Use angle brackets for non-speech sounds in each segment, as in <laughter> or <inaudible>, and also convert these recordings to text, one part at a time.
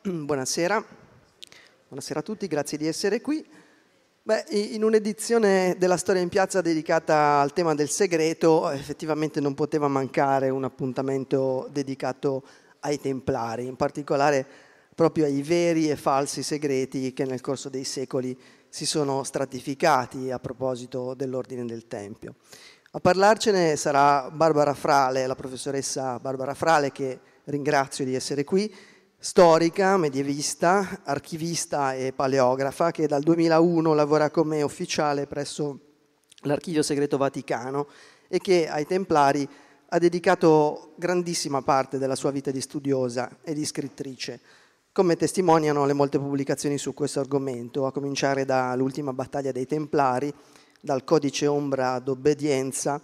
<clears throat> buonasera. Buonasera a tutti, grazie di essere qui. Beh, in un'edizione della Storia in Piazza dedicata al tema del segreto, effettivamente non poteva mancare un appuntamento dedicato ai Templari, in particolare proprio ai veri e falsi segreti che nel corso dei secoli si sono stratificati a proposito dell'ordine del Tempio. A parlarcene sarà Barbara Frale, la professoressa Barbara Frale, che ringrazio di essere qui, storica, medievista, archivista e paleografa che dal 2001 lavora come ufficiale presso l'Archivio Segreto Vaticano e che ai Templari ha dedicato grandissima parte della sua vita di studiosa e di scrittrice, come testimoniano le molte pubblicazioni su questo argomento, a cominciare dall'ultima battaglia dei Templari, dal codice ombra d'obbedienza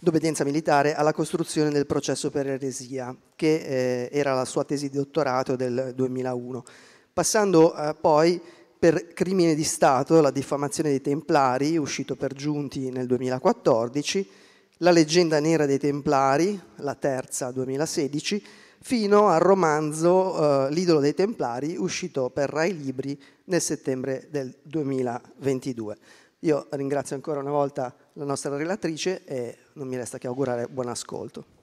d'obbedienza militare alla costruzione del processo per eresia, che eh, era la sua tesi di dottorato del 2001, passando eh, poi per Crimine di Stato, la diffamazione dei Templari, uscito per giunti nel 2014, La leggenda nera dei Templari, la terza 2016, fino al romanzo eh, L'idolo dei Templari, uscito per Rai Libri nel settembre del 2022. Io ringrazio ancora una volta la nostra relatrice e non mi resta che augurare buon ascolto.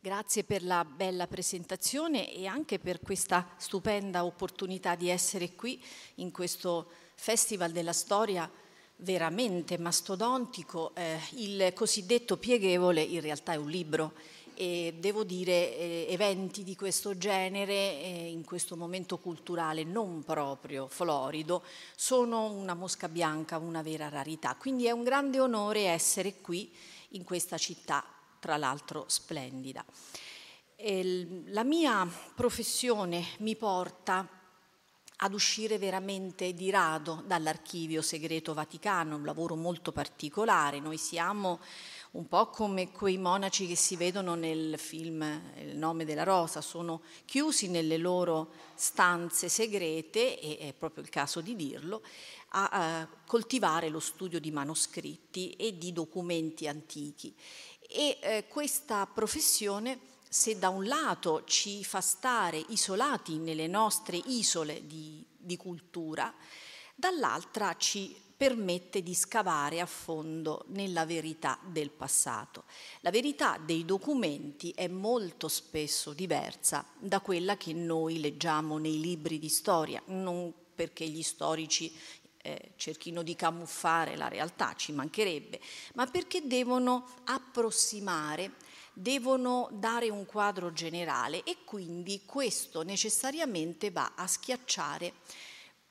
Grazie per la bella presentazione e anche per questa stupenda opportunità di essere qui in questo Festival della Storia veramente mastodontico. Eh, il cosiddetto pieghevole in realtà è un libro e devo dire eh, eventi di questo genere eh, in questo momento culturale non proprio florido sono una mosca bianca, una vera rarità. Quindi è un grande onore essere qui in questa città, tra l'altro splendida. La mia professione mi porta ad uscire veramente di rado dall'archivio segreto vaticano, un lavoro molto particolare. Noi siamo un po' come quei monaci che si vedono nel film Il nome della rosa, sono chiusi nelle loro stanze segrete, e è proprio il caso di dirlo, a, a coltivare lo studio di manoscritti e di documenti antichi. E eh, questa professione, se da un lato ci fa stare isolati nelle nostre isole di, di cultura, dall'altra ci permette di scavare a fondo nella verità del passato. La verità dei documenti è molto spesso diversa da quella che noi leggiamo nei libri di storia, non perché gli storici eh, cerchino di camuffare la realtà, ci mancherebbe, ma perché devono approssimare devono dare un quadro generale e quindi questo necessariamente va a schiacciare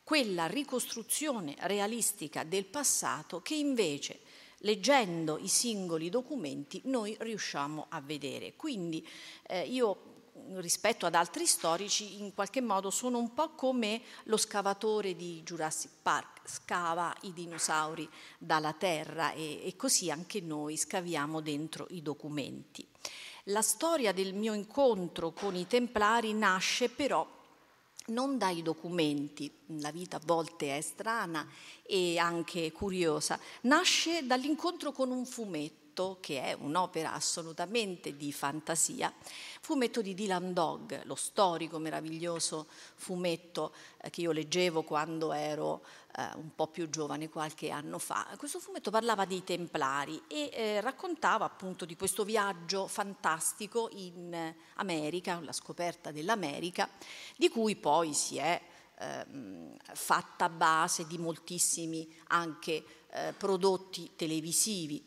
quella ricostruzione realistica del passato che invece leggendo i singoli documenti noi riusciamo a vedere. Quindi eh, io rispetto ad altri storici in qualche modo sono un po' come lo scavatore di Jurassic Park, scava i dinosauri dalla terra e, e così anche noi scaviamo dentro i documenti. La storia del mio incontro con i Templari nasce però non dai documenti, la vita a volte è strana e anche curiosa, nasce dall'incontro con un fumetto che è un'opera assolutamente di fantasia, fumetto di Dylan Dog, lo storico meraviglioso fumetto eh, che io leggevo quando ero eh, un po' più giovane, qualche anno fa. Questo fumetto parlava dei Templari e eh, raccontava appunto di questo viaggio fantastico in America, la scoperta dell'America, di cui poi si è ehm, fatta base di moltissimi anche eh, prodotti televisivi.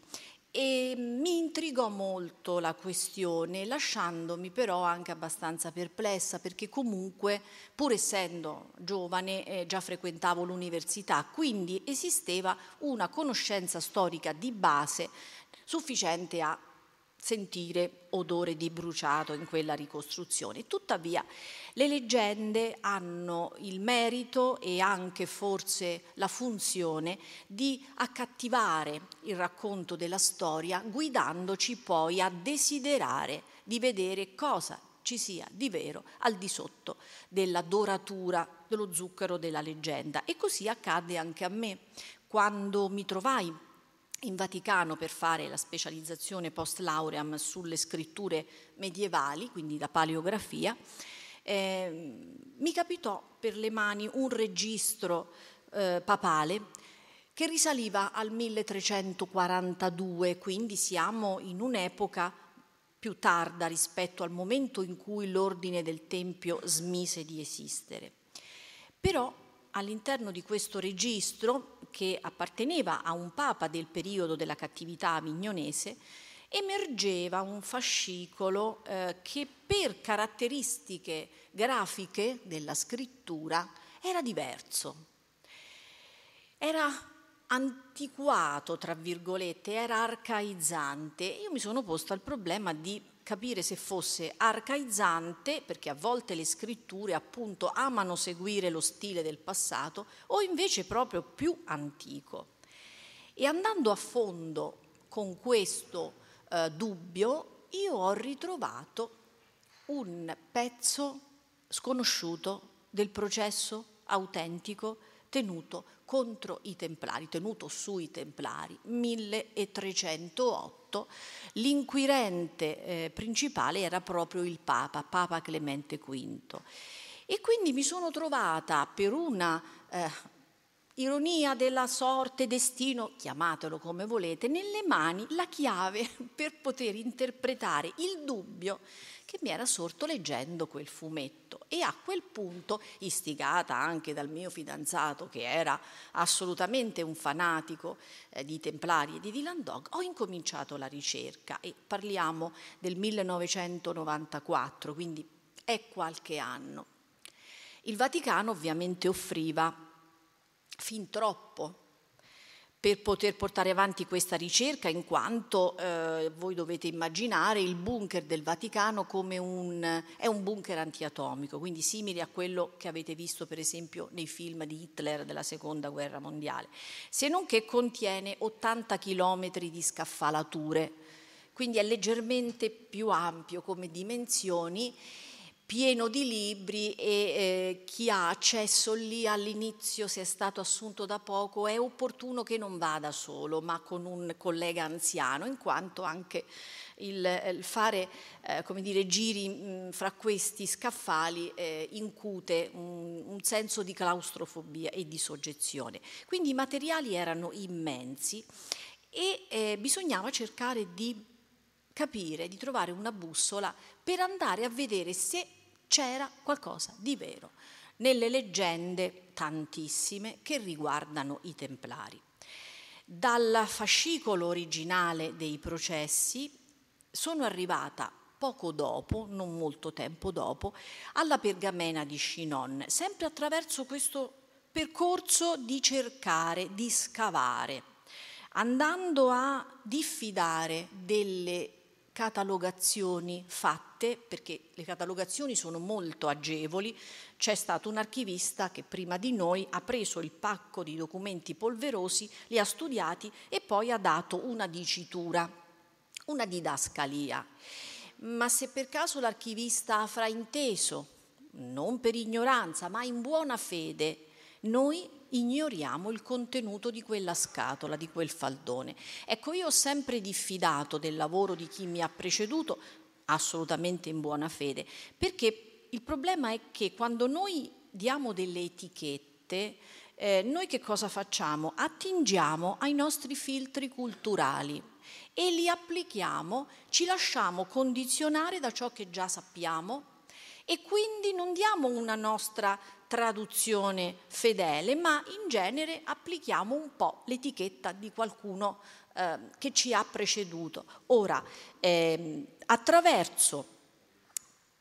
E mi intrigò molto la questione, lasciandomi però anche abbastanza perplessa, perché comunque, pur essendo giovane, eh, già frequentavo l'università, quindi esisteva una conoscenza storica di base sufficiente a sentire odore di bruciato in quella ricostruzione. Tuttavia le leggende hanno il merito e anche forse la funzione di accattivare il racconto della storia, guidandoci poi a desiderare di vedere cosa ci sia di vero al di sotto della doratura, dello zucchero della leggenda. E così accadde anche a me quando mi trovai in Vaticano per fare la specializzazione post lauream sulle scritture medievali, quindi la paleografia, eh, mi capitò per le mani un registro eh, papale che risaliva al 1342, quindi siamo in un'epoca più tarda rispetto al momento in cui l'ordine del Tempio smise di esistere. Però all'interno di questo registro, che apparteneva a un papa del periodo della cattività avignonese, emergeva un fascicolo eh, che per caratteristiche grafiche della scrittura era diverso. Era antiquato, tra virgolette, era arcaizzante. Io mi sono posta il problema di capire se fosse arcaizzante, perché a volte le scritture appunto amano seguire lo stile del passato, o invece proprio più antico. E andando a fondo con questo eh, dubbio, io ho ritrovato un pezzo sconosciuto del processo autentico tenuto contro i Templari, tenuto sui Templari, 1308. L'inquirente eh, principale era proprio il Papa, Papa Clemente V. E quindi mi sono trovata per una eh, ironia della sorte, destino, chiamatelo come volete, nelle mani la chiave <laughs> per poter interpretare il dubbio che mi era sorto leggendo quel fumetto e a quel punto, istigata anche dal mio fidanzato che era assolutamente un fanatico eh, di Templari e di Dylan Dog, ho incominciato la ricerca e parliamo del 1994, quindi è qualche anno. Il Vaticano ovviamente offriva fin troppo per poter portare avanti questa ricerca, in quanto eh, voi dovete immaginare il bunker del Vaticano come un, un bunker antiatomico, quindi simile a quello che avete visto per esempio nei film di Hitler della Seconda Guerra Mondiale, se non che contiene 80 chilometri di scaffalature, quindi è leggermente più ampio come dimensioni pieno di libri e eh, chi ha accesso lì all'inizio, se è stato assunto da poco, è opportuno che non vada solo, ma con un collega anziano, in quanto anche il, il fare eh, dire, giri mh, fra questi scaffali eh, incute un, un, senso di claustrofobia e di soggezione. Quindi i materiali erano immensi e eh, bisognava cercare di capire, di trovare una bussola per andare a vedere se c'era qualcosa di vero nelle leggende tantissime che riguardano i templari. Dal fascicolo originale dei processi sono arrivata poco dopo, non molto tempo dopo, alla pergamena di Chinon, sempre attraverso questo percorso di cercare, di scavare, andando a diffidare delle catalogazioni fatte, perché le catalogazioni sono molto agevoli, c'è stato un archivista che prima di noi ha preso il pacco di documenti polverosi, li ha studiati e poi ha dato una dicitura, una didascalia. Ma se per caso l'archivista ha frainteso, non per ignoranza, ma in buona fede, noi ignoriamo il contenuto di quella scatola, di quel faldone. Ecco, io ho sempre diffidato del lavoro di chi mi ha preceduto, assolutamente in buona fede, perché il problema è che quando noi diamo delle etichette, eh, noi che cosa facciamo? Attingiamo ai nostri filtri culturali e li applichiamo, ci lasciamo condizionare da ciò che già sappiamo e quindi non diamo una nostra traduzione fedele, ma in genere applichiamo un po' l'etichetta di qualcuno eh, che ci ha preceduto. Ora, ehm, attraverso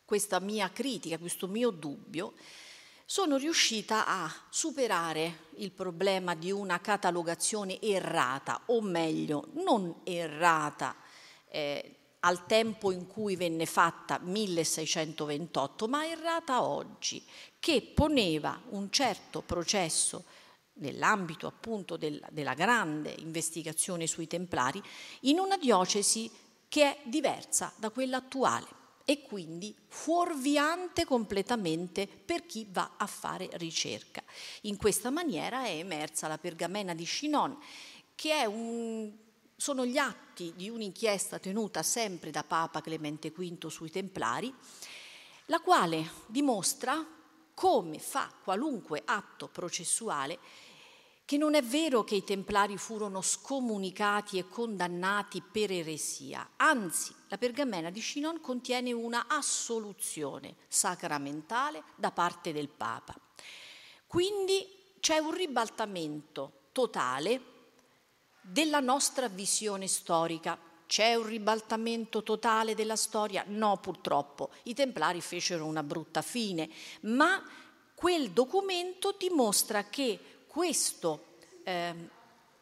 questa mia critica, questo mio dubbio, sono riuscita a superare il problema di una catalogazione errata, o meglio, non errata, eh, al tempo in cui venne fatta 1628, ma errata oggi, che poneva un certo processo nell'ambito appunto del, della grande investigazione sui templari in una diocesi che è diversa da quella attuale e quindi fuorviante completamente per chi va a fare ricerca. In questa maniera è emersa la pergamena di Chinon, che è un sono gli atti di un'inchiesta tenuta sempre da Papa Clemente V sui Templari, la quale dimostra come fa qualunque atto processuale che non è vero che i templari furono scomunicati e condannati per eresia, anzi la pergamena di Chinon contiene una assoluzione sacramentale da parte del Papa. Quindi c'è un ribaltamento totale della nostra visione storica. C'è un ribaltamento totale della storia? No, purtroppo. I templari fecero una brutta fine, ma quel documento dimostra che questo, eh,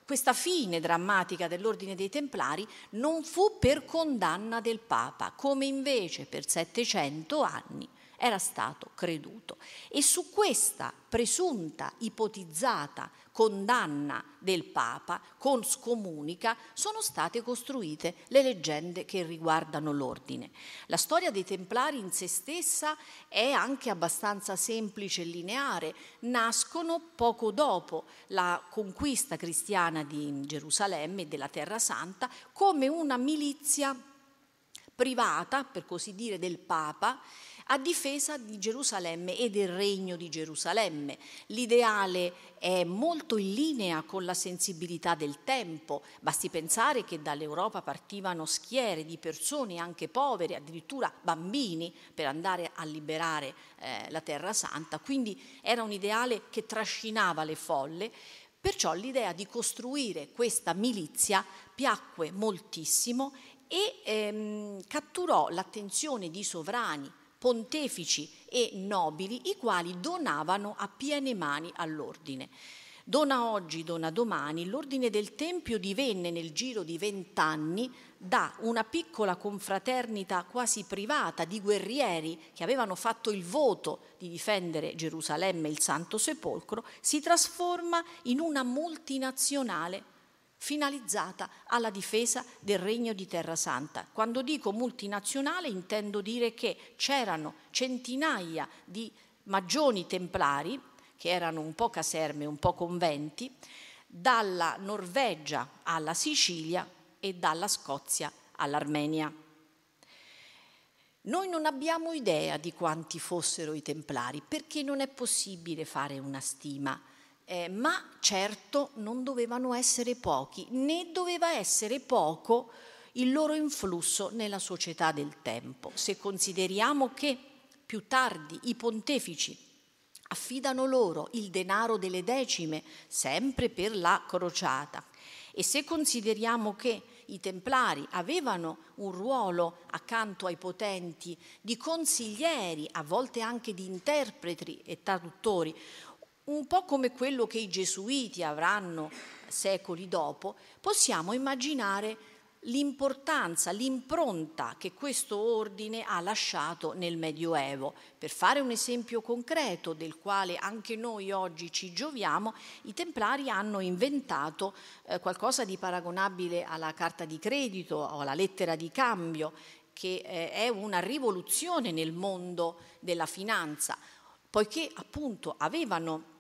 questa fine drammatica dell'ordine dei Templari non fu per condanna del Papa, come invece per 700 anni era stato creduto. E su questa presunta, ipotizzata condanna del Papa con scomunica sono state costruite le leggende che riguardano l'ordine. La storia dei Templari in se stessa è anche abbastanza semplice e lineare. Nascono poco dopo la conquista cristiana di Gerusalemme e della Terra Santa come una milizia privata, per così dire, del Papa a difesa di Gerusalemme e del regno di Gerusalemme. L'ideale è molto in linea con la sensibilità del tempo, basti pensare che dall'Europa partivano schiere di persone anche povere, addirittura bambini, per andare a liberare eh, la Terra Santa, quindi era un ideale che trascinava le folle. Perciò l'idea di costruire questa milizia piacque moltissimo e ehm, catturò l'attenzione di sovrani, pontefici e nobili, i quali donavano a piene mani all'ordine. Dona oggi, dona domani, l'ordine del Tempio divenne nel giro di vent'anni da una piccola confraternita quasi privata di guerrieri che avevano fatto il voto di difendere Gerusalemme e il Santo Sepolcro, si trasforma in una multinazionale finalizzata alla difesa del regno di Terra Santa. Quando dico multinazionale intendo dire che c'erano centinaia di magioni templari, che erano un po' caserme, un po' conventi, dalla Norvegia alla Sicilia e dalla Scozia all'Armenia. Noi non abbiamo idea di quanti fossero i templari perché non è possibile fare una stima eh, ma certo non dovevano essere pochi, né doveva essere poco il loro influsso nella società del tempo. Se consideriamo che più tardi i pontefici affidano loro il denaro delle decime, sempre per la crociata, e se consideriamo che i templari avevano un ruolo accanto ai potenti di consiglieri, a volte anche di interpreti e traduttori, un po' come quello che i gesuiti avranno secoli dopo, possiamo immaginare l'importanza, l'impronta che questo ordine ha lasciato nel Medioevo. Per fare un esempio concreto del quale anche noi oggi ci gioviamo, i templari hanno inventato eh, qualcosa di paragonabile alla carta di credito o alla lettera di cambio, che eh, è una rivoluzione nel mondo della finanza, poiché appunto avevano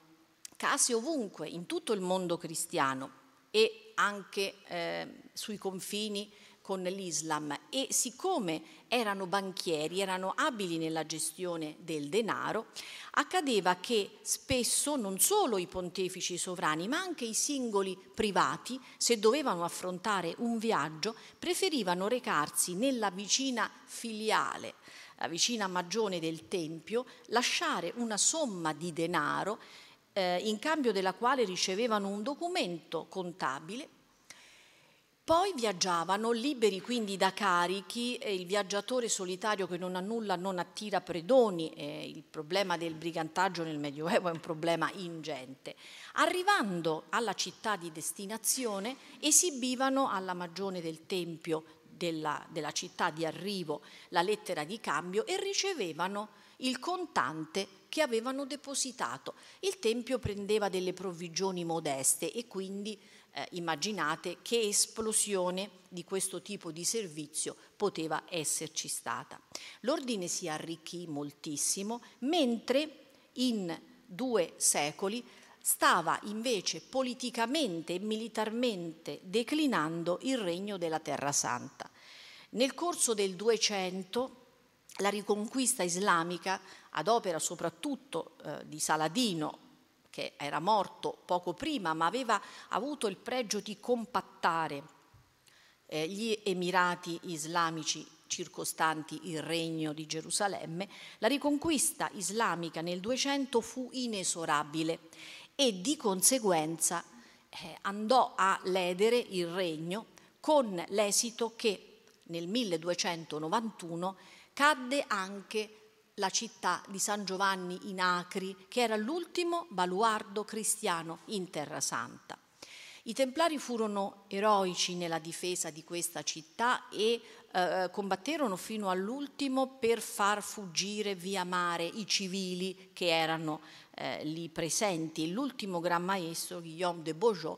casi ovunque, in tutto il mondo cristiano e anche eh, sui confini con l'Islam. E siccome erano banchieri, erano abili nella gestione del denaro, accadeva che spesso non solo i pontefici sovrani, ma anche i singoli privati, se dovevano affrontare un viaggio, preferivano recarsi nella vicina filiale, la vicina magione del Tempio, lasciare una somma di denaro eh, in cambio della quale ricevevano un documento contabile. Poi viaggiavano liberi quindi da carichi, e il viaggiatore solitario che non ha nulla non attira predoni, eh, il problema del brigantaggio nel Medioevo è un problema ingente. Arrivando alla città di destinazione esibivano alla magione del Tempio della, della città di arrivo la lettera di cambio e ricevevano il contante che avevano depositato. Il Tempio prendeva delle provvigioni modeste e quindi eh, immaginate che esplosione di questo tipo di servizio poteva esserci stata. L'ordine si arricchì moltissimo, mentre in due secoli stava invece politicamente e militarmente declinando il regno della Terra Santa. Nel corso del 200 la riconquista islamica, ad opera soprattutto eh, di Saladino, che era morto poco prima, ma aveva avuto il pregio di compattare eh, gli Emirati islamici circostanti il regno di Gerusalemme, la riconquista islamica nel 200 fu inesorabile e di conseguenza eh, andò a ledere il regno con l'esito che nel 1291 cadde anche la città di San Giovanni in Acri, che era l'ultimo baluardo cristiano in Terra Santa. I Templari furono eroici nella difesa di questa città e eh, combatterono fino all'ultimo per far fuggire via mare i civili che erano eh, lì presenti. L'ultimo gran maestro, Guillaume de Beaujeu,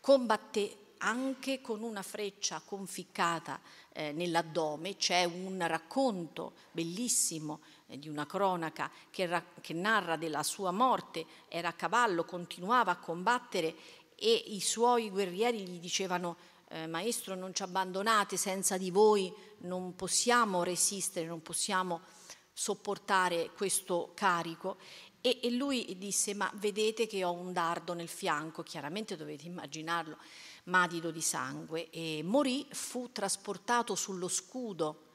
combatté anche con una freccia conficcata eh, nell'addome. C'è un racconto bellissimo eh, di una cronaca che, che narra della sua morte, era a cavallo, continuava a combattere e i suoi guerrieri gli dicevano eh, maestro non ci abbandonate, senza di voi non possiamo resistere, non possiamo sopportare questo carico. E, e, lui disse, ma vedete che ho un dardo nel fianco, chiaramente dovete immaginarlo, madido di sangue, e morì, fu trasportato sullo scudo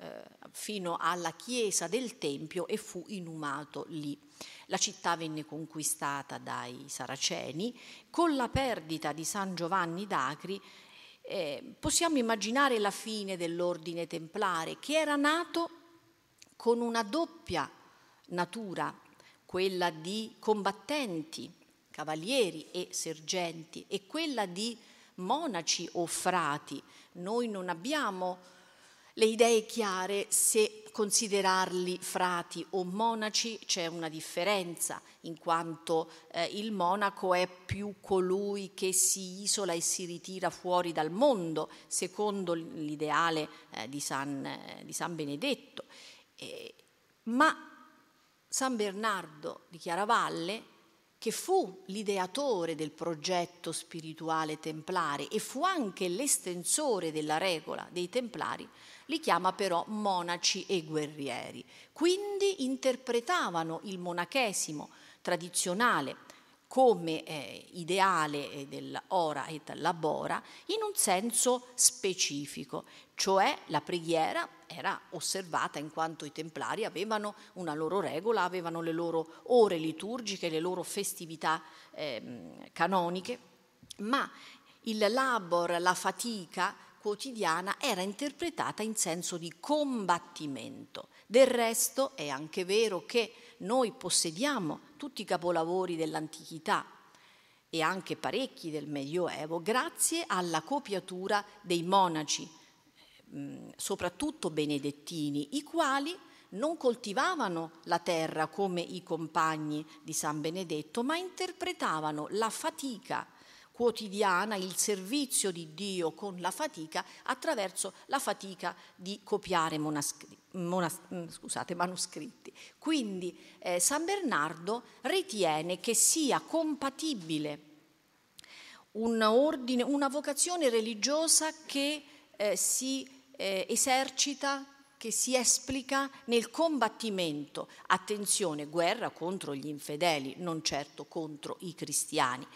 eh, fino alla chiesa del Tempio e fu inumato lì. La città venne conquistata dai Saraceni. Con la perdita di San Giovanni d'Acri eh, possiamo immaginare la fine dell'ordine templare che era nato con una doppia natura, quella di combattenti, cavalieri e sergenti e quella di monaci o frati. Noi non abbiamo le idee chiare se considerarli frati o monaci c'è una differenza, in quanto eh, il monaco è più colui che si isola e si ritira fuori dal mondo, secondo l'ideale eh, di, San, eh, di, San, Benedetto. ma San Bernardo di Chiaravalle che fu l'ideatore del progetto spirituale templare e fu anche l'estensore della regola dei templari, li chiama però monaci e guerrieri. Quindi interpretavano il monachesimo tradizionale come eh, ideale eh, dell'ora et labora in un senso specifico, cioè la preghiera era osservata in quanto i templari avevano una loro regola, avevano le loro ore liturgiche, le loro festività eh, canoniche, ma il labor, la fatica quotidiana era interpretata in senso di combattimento. Del resto è anche vero che noi possediamo tutti i capolavori dell'antichità e anche parecchi del Medioevo grazie alla copiatura dei monaci, mm, soprattutto benedettini, i quali non coltivavano la terra come i compagni di San Benedetto, ma interpretavano la fatica quotidiana, il servizio di Dio con la fatica attraverso la fatica di copiare monascri, monas, mm, scusate, manoscritti. Quindi eh, San Bernardo ritiene che sia compatibile un ordine, una vocazione religiosa che eh, si eh, esercita che si esplica nel combattimento, attenzione, guerra contro gli infedeli, non certo contro i cristiani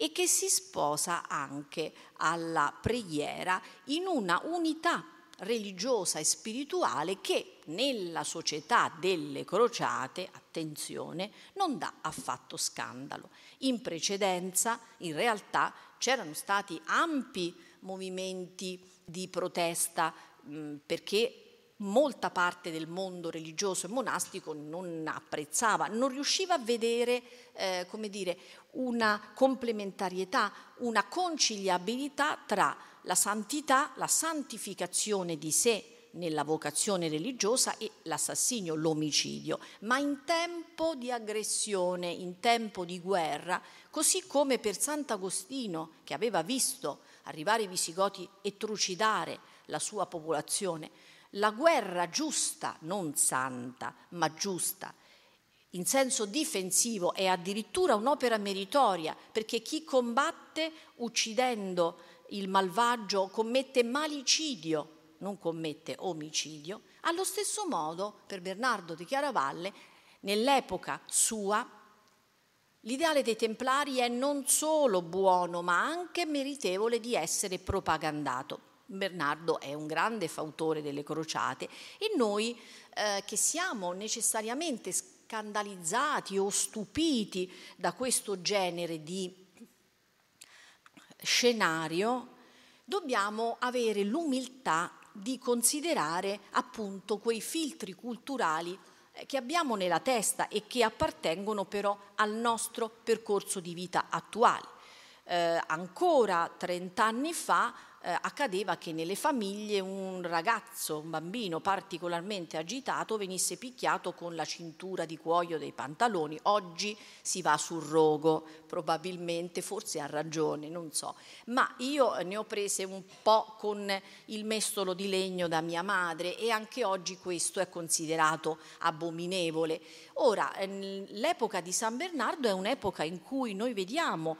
e che si sposa anche alla preghiera in una unità religiosa e spirituale che nella società delle crociate, attenzione, non dà affatto scandalo. In precedenza, in realtà, c'erano stati ampi movimenti di protesta mh, perché molta parte del mondo religioso e monastico non apprezzava, non riusciva a vedere, eh, come dire, una complementarietà, una conciliabilità tra la santità, la santificazione di sé nella vocazione religiosa e l'assassinio, l'omicidio, ma in tempo di aggressione, in tempo di guerra, così come per Sant'Agostino che aveva visto arrivare i visigoti e trucidare la sua popolazione, la guerra giusta, non santa, ma giusta, in senso difensivo è addirittura un'opera meritoria, perché chi combatte uccidendo il malvagio commette malicidio, non commette omicidio. Allo stesso modo, per Bernardo di Chiaravalle, nell'epoca sua, l'ideale dei templari è non solo buono, ma anche meritevole di essere propagandato. Bernardo è un grande fautore delle crociate e noi eh, che siamo necessariamente scandalizzati o stupiti da questo genere di scenario, dobbiamo avere l'umiltà di considerare appunto quei filtri culturali eh, che abbiamo nella testa e che appartengono però al nostro percorso di vita attuale. Eh, ancora 30 anni fa eh, accadeva che nelle famiglie un ragazzo, un bambino particolarmente agitato venisse picchiato con la cintura di cuoio dei pantaloni. Oggi si va sul rogo, probabilmente, forse ha ragione, non so. Ma io ne ho prese un po' con il mestolo di legno da mia madre e anche oggi questo è considerato abominevole. Ora, eh, l'epoca di San Bernardo è un'epoca in cui noi vediamo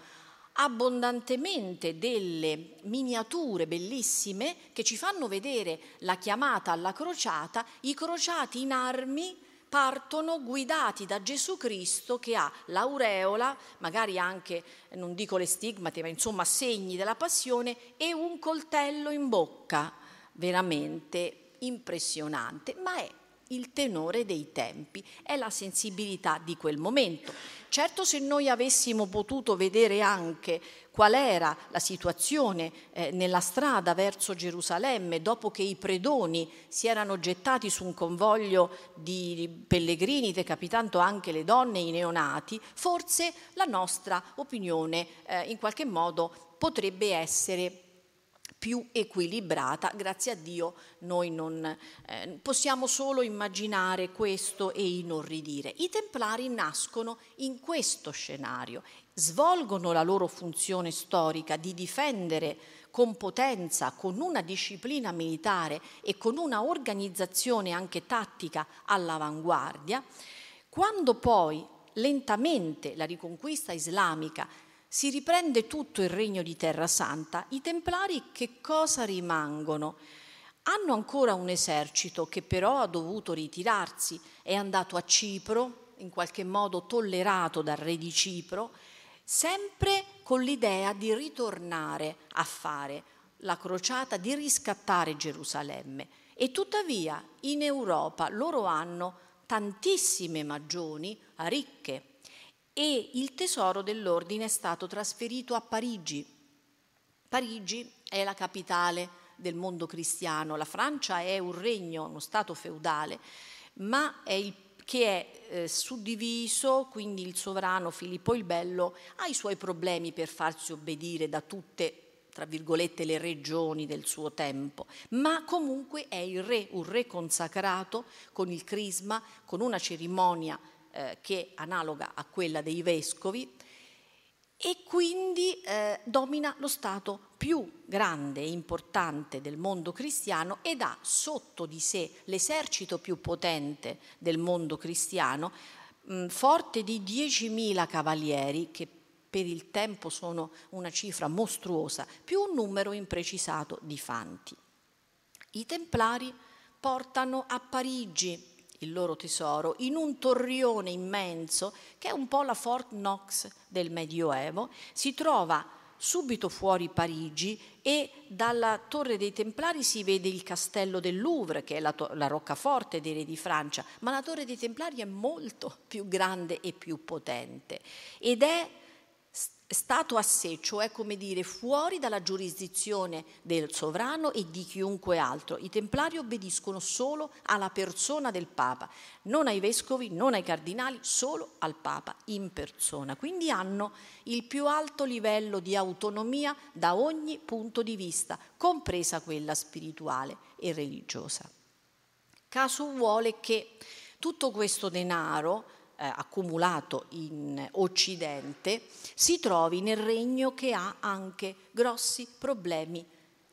abbondantemente delle miniature bellissime che ci fanno vedere la chiamata alla crociata, i crociati in armi partono guidati da Gesù Cristo che ha l'aureola, magari anche, non dico le stigmate, ma insomma segni della passione e un coltello in bocca, veramente impressionante, ma è il tenore dei tempi, è la sensibilità di quel momento. Certo se noi avessimo potuto vedere anche qual era la situazione eh, nella strada verso Gerusalemme dopo che i predoni si erano gettati su un convoglio di pellegrini, decapitando anche le donne e i neonati, forse la nostra opinione eh, in qualche modo potrebbe essere più equilibrata. Grazie a Dio noi non eh, possiamo solo immaginare questo e inorridire. I templari nascono in questo scenario, svolgono la loro funzione storica di difendere con potenza, con una disciplina militare e con una organizzazione anche tattica all'avanguardia. Quando poi lentamente la riconquista islamica si riprende tutto il regno di Terra Santa, i templari che cosa rimangono? Hanno ancora un esercito che però ha dovuto ritirarsi, è andato a Cipro, in qualche modo tollerato dal re di Cipro, sempre con l'idea di ritornare a fare la crociata, di riscattare Gerusalemme. E tuttavia in Europa loro hanno tantissime magioni ricche, e il tesoro dell'ordine è stato trasferito a Parigi. Parigi è la capitale del mondo cristiano, la Francia è un regno, uno stato feudale, ma è il che è eh, suddiviso, quindi il sovrano Filippo il Bello ha i suoi problemi per farsi obbedire da tutte, tra virgolette, le regioni del suo tempo, ma comunque è il re, un re consacrato con il crisma, con una cerimonia eh, che è analoga a quella dei vescovi e quindi eh, domina lo Stato più grande e importante del mondo cristiano ed ha sotto di sé l'esercito più potente del mondo cristiano, mh, forte di 10.000 cavalieri, che per il tempo sono una cifra mostruosa, più un numero imprecisato di fanti. I templari portano a Parigi il loro tesoro in un torrione immenso che è un po' la Fort Knox del Medioevo, si trova subito fuori Parigi e dalla Torre dei Templari si vede il castello del Louvre, che è la, to- la, roccaforte dei re di Francia, ma la Torre dei Templari è molto più grande e più potente ed è stato a sé, cioè come dire fuori dalla giurisdizione del sovrano e di chiunque altro. I templari obbediscono solo alla persona del Papa, non ai vescovi, non ai cardinali, solo al Papa in persona. Quindi hanno il più alto livello di autonomia da ogni punto di vista, compresa quella spirituale e religiosa. Caso vuole che tutto questo denaro accumulato in Occidente si trovi nel regno che ha anche grossi problemi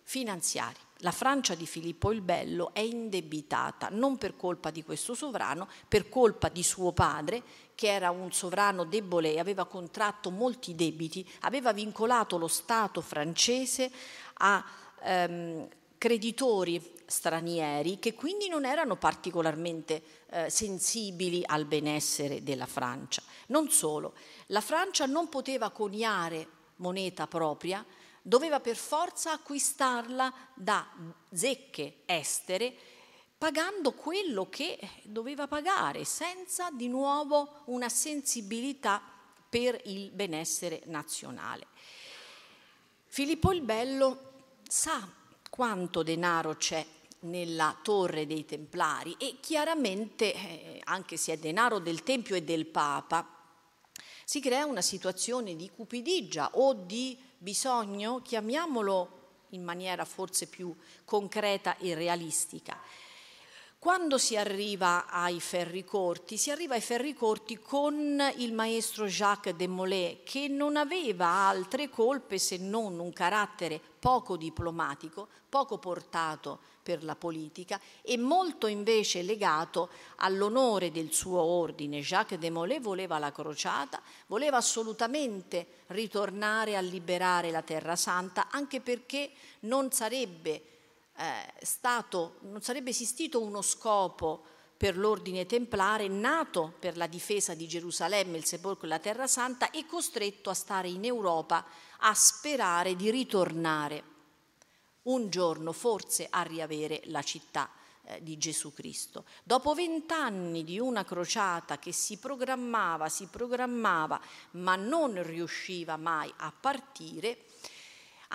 finanziari. la Francia di Filippo il Bello è indebitata non per colpa di questo sovrano, per colpa di suo padre, che era un sovrano debole e aveva contratto molti debiti, aveva vincolato lo Stato francese a ehm, creditori stranieri che quindi non erano particolarmente eh, sensibili al benessere della Francia. Non solo, la Francia non poteva coniare moneta propria, doveva per forza acquistarla da zecche estere pagando quello che doveva pagare, senza di nuovo una sensibilità per il benessere nazionale. Filippo il Bello sa quanto denaro c'è nella torre dei Templari e chiaramente, eh, anche se è denaro del Tempio e del Papa, si crea una situazione di cupidigia o di bisogno, chiamiamolo in maniera forse più concreta e realistica, quando si arriva ai ferri corti, si arriva ai ferri corti con il maestro Jacques de Molay, che non aveva altre colpe se non un carattere poco diplomatico, poco portato per la politica e molto invece legato all'onore del suo ordine. Jacques de Molay voleva la crociata, voleva assolutamente ritornare a liberare la Terra Santa, anche perché non sarebbe eh, stato, non sarebbe esistito uno scopo per l'ordine templare nato per la difesa di Gerusalemme, il sepolcro e la Terra Santa e costretto a stare in Europa a sperare di ritornare un giorno forse a riavere la città eh, di Gesù Cristo. Dopo vent'anni di una crociata che si programmava, si programmava, ma non riusciva mai a partire,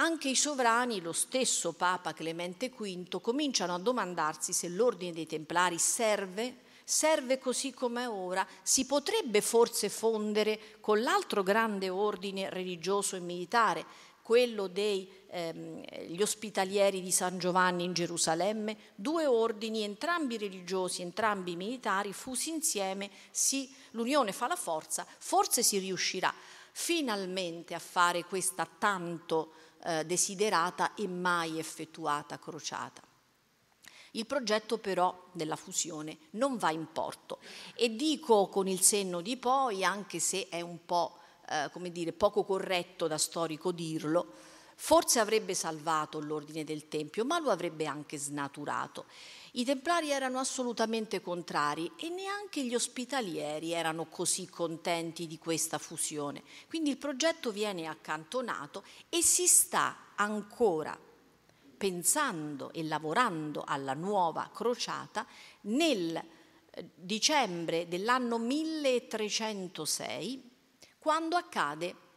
anche i sovrani, lo stesso Papa Clemente V, cominciano a domandarsi se l'ordine dei Templari serve, serve così come ora, si potrebbe forse fondere con l'altro grande ordine religioso e militare, quello degli ehm, ospitalieri di San Giovanni in Gerusalemme, due ordini, entrambi religiosi, entrambi militari, fusi insieme, si, l'unione fa la forza, forse si riuscirà finalmente a fare questa tanto eh, desiderata e mai effettuata crociata. Il progetto però della fusione non va in porto e dico con il senno di poi, anche se è un po' eh, come dire, poco corretto da storico dirlo, forse avrebbe salvato l'ordine del Tempio, ma lo avrebbe anche snaturato. I templari erano assolutamente contrari e neanche gli ospitalieri erano così contenti di questa fusione. Quindi il progetto viene accantonato e si sta ancora pensando e lavorando alla nuova crociata nel eh, dicembre dell'anno 1306, quando accade